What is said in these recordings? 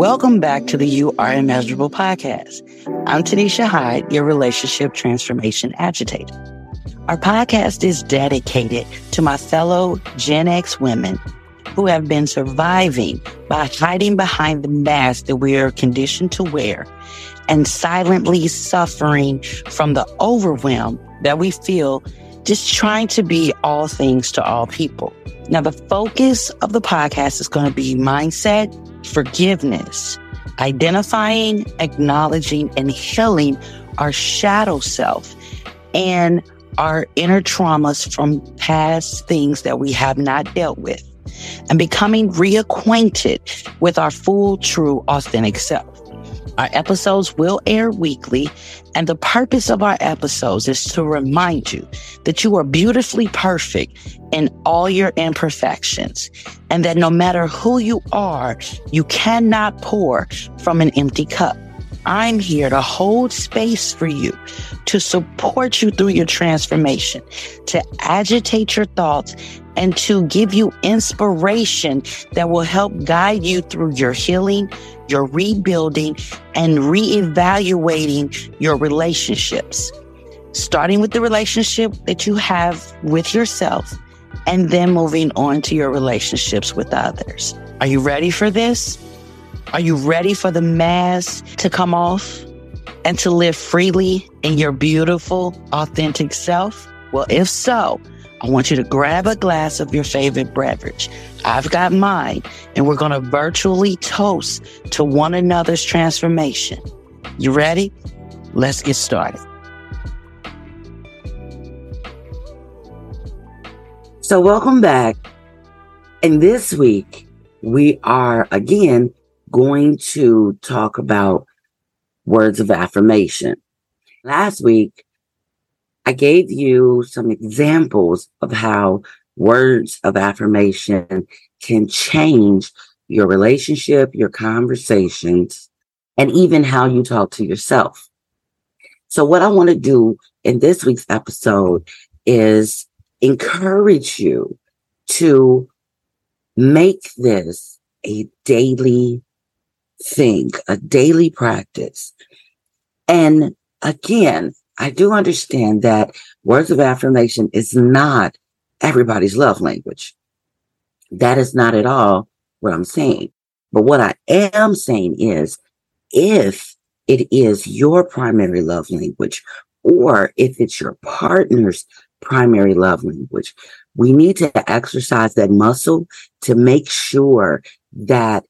Welcome back to the You Are Immeasurable podcast. I'm Tonesha Hyde, your relationship transformation agitator. Our podcast is dedicated to my fellow Gen X women who have been surviving by hiding behind the mask that we are conditioned to wear and silently suffering from the overwhelm that we feel just trying to be all things to all people. Now, the focus of the podcast is going to be mindset, forgiveness, identifying, acknowledging, and healing our shadow self and our inner traumas from past things that we have not dealt with and becoming reacquainted with our full, true, authentic self. Our episodes will air weekly, and the purpose of our episodes is to remind you that you are beautifully perfect in all your imperfections, and that no matter who you are, you cannot pour from an empty cup. I'm here to hold space for you, to support you through your transformation, to agitate your thoughts, and to give you inspiration that will help guide you through your healing, your rebuilding, and reevaluating your relationships. Starting with the relationship that you have with yourself, and then moving on to your relationships with others. Are you ready for this? Are you ready for the mask to come off and to live freely in your beautiful, authentic self? Well, if so, I want you to grab a glass of your favorite beverage. I've got mine, and we're going to virtually toast to one another's transformation. You ready? Let's get started. So, welcome back. And this week, we are again going to talk about words of affirmation. Last week, I gave you some examples of how words of affirmation can change your relationship, your conversations, and even how you talk to yourself. So what I want to do in this week's episode is encourage you to make this a daily thing, a daily practice. And again, I do understand that words of affirmation is not everybody's love language. That is not at all what I'm saying. But what I am saying is if it is your primary love language, or if it's your partner's primary love language, we need to exercise that muscle to make sure that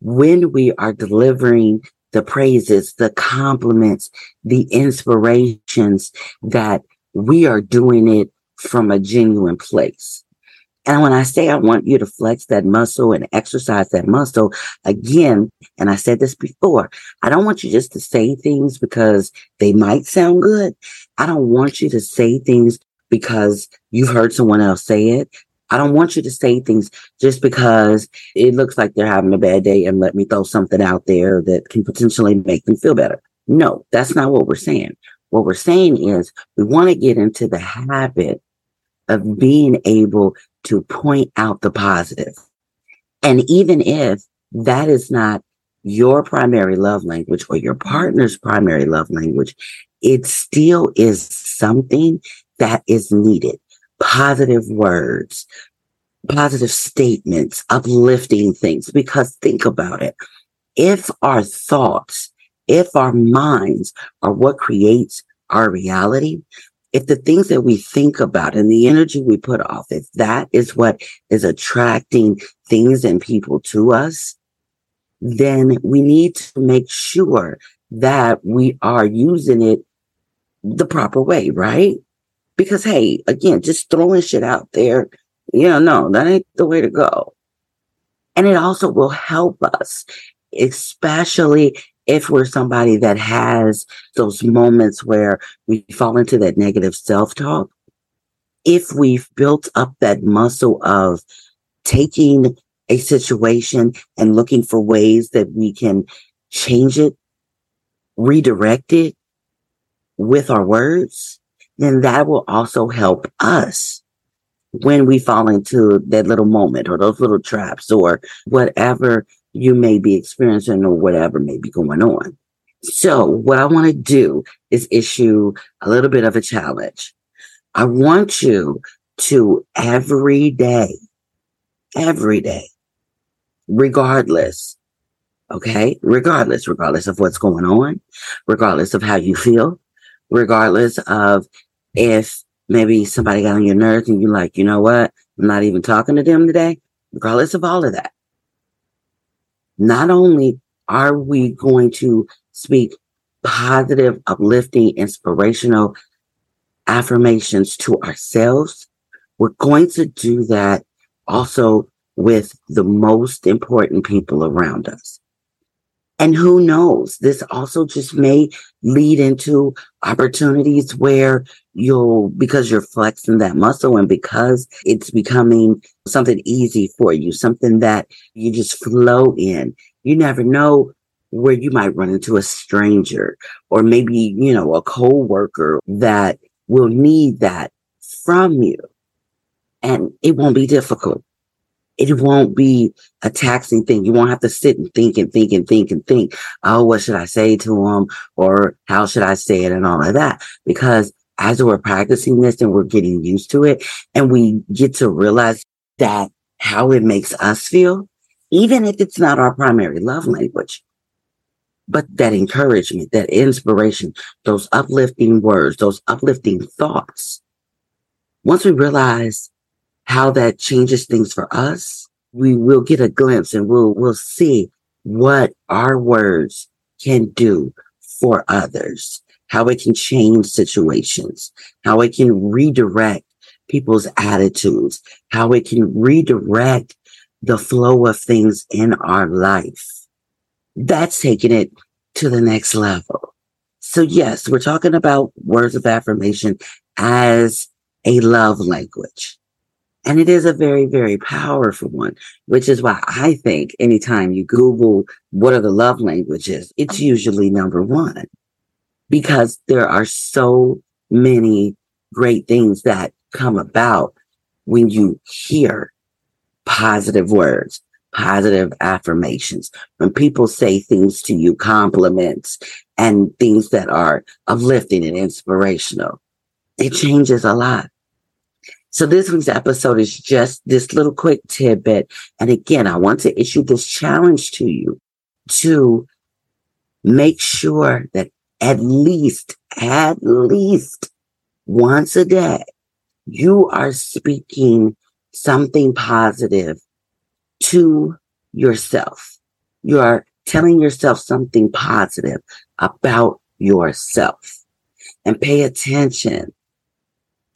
when we are delivering the praises, the compliments, the inspirations, that we are doing it from a genuine place. And when I say I want you to flex that muscle and exercise that muscle again, and I said this before, I don't want you just to say things because they might sound good. I don't want you to say things because you've heard someone else say it. I don't want you to say things just because it looks like they're having a bad day and let me throw something out there that can potentially make them feel better. No, that's not what we're saying. What we're saying is we want to get into the habit of being able to point out the positive. And even if that is not your primary love language or your partner's primary love language, it still is something that is needed positive words, positive statements, uplifting things. Because think about it. If our thoughts, if our minds are what creates our reality, if the things that we think about and the energy we put off, if that is what is attracting things and people to us, then we need to make sure that we are using it the proper way, right? Because hey, again, just throwing shit out there, you know, no, that ain't the way to go. And it also will help us, especially if we're somebody that has those moments where we fall into that negative self talk. If we've built up that muscle of taking a situation and looking for ways that we can change it, redirect it with our words, then that will also help us when we fall into that little moment or those little traps or whatever you may be experiencing or whatever may be going on. So what I want to do is issue a little bit of a challenge. I want you to every day, every day, regardless, okay, regardless, regardless of what's going on, regardless of how you feel, regardless of if maybe somebody got on your nerves and you're like, you know what, I'm not even talking to them today, regardless of all of that. Not only are we going to speak positive, uplifting, inspirational affirmations to ourselves, we're going to do that also with the most important people around us. And who knows, this also just may lead into opportunities where you'll, because you're flexing that muscle and because it's becoming something easy for you, something that you just flow in. You never know where you might run into a stranger or maybe, you know, a coworker that will need that from you. And it won't be difficult. It won't be a taxing thing. You won't have to sit and think and think and think and think, oh, what should I say to them? Or how should I say it and all of that? Because as we're practicing this and we're getting used to it and we get to realize that how it makes us feel, even if it's not our primary love language, but that encouragement, that inspiration, those uplifting words, those uplifting thoughts. Once we realize how that changes things for us, we will get a glimpse and we'll, we'll see what our words can do for others, how it can change situations, how it can redirect people's attitudes, how it can redirect the flow of things in our life that's taking it to the next level. So yes, we're talking about words of affirmation as a love language. And it is a very, very powerful one, which is why I think anytime you Google what are the love languages, it's usually number one because there are so many great things that come about when you hear positive words, positive affirmations, when people say things to you, compliments and things that are uplifting and inspirational, it changes a lot. So this week's episode is just this little quick tidbit. And again, I want to issue this challenge to you to make sure that at least, at least once a day, you are speaking something positive to yourself. You are telling yourself something positive about yourself and pay attention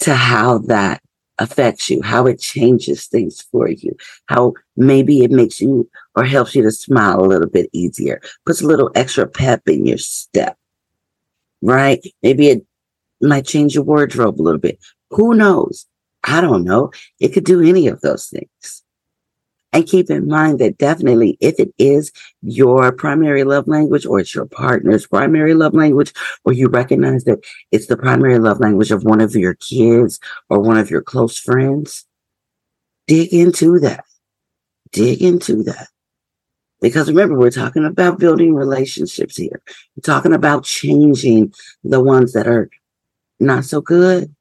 to how that affects you, how it changes things for you, how maybe it makes you or helps you to smile a little bit easier, puts a little extra pep in your step, right? Maybe it might change your wardrobe a little bit. Who knows? I don't know. It could do any of those things. And keep in mind that definitely if it is your primary love language or it's your partner's primary love language, or you recognize that it's the primary love language of one of your kids or one of your close friends, dig into that. Dig into that. Because remember, we're talking about building relationships here. We're talking about changing the ones that are not so good,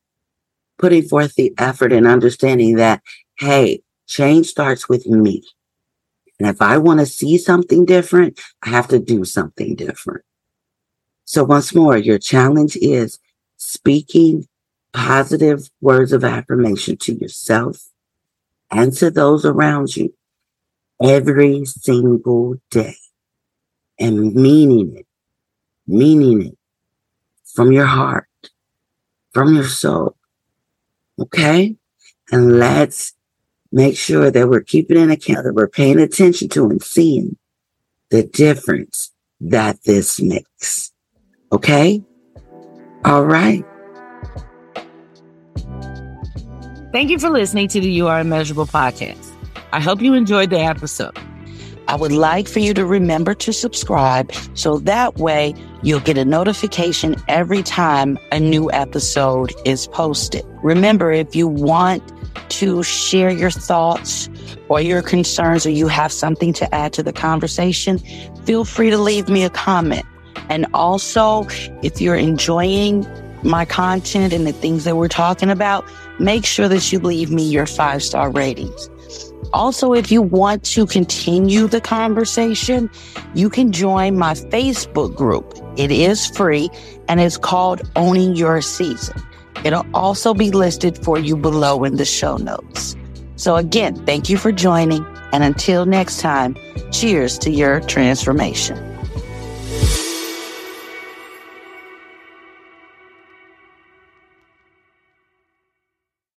putting forth the effort and understanding that, hey, Change starts with me. And if I want to see something different, I have to do something different. So once more, your challenge is speaking positive words of affirmation to yourself and to those around you every single day and meaning it, meaning it from your heart, from your soul. Okay. And let's make sure that we're keeping an account, that we're paying attention to and seeing the difference that this makes. Okay? All right. Thank you for listening to the You Are Immeasurable podcast. I hope you enjoyed the episode. I would like for you to remember to subscribe so that way you'll get a notification every time a new episode is posted. Remember, if you want to share your thoughts or your concerns, or you have something to add to the conversation, feel free to leave me a comment. And also, if you're enjoying my content and the things that we're talking about, make sure that you leave me your five star ratings. Also, if you want to continue the conversation, you can join my Facebook group. It is free and it's called Owning Your Season. It'll also be listed for you below in the show notes. So, again, thank you for joining. And until next time, cheers to your transformation.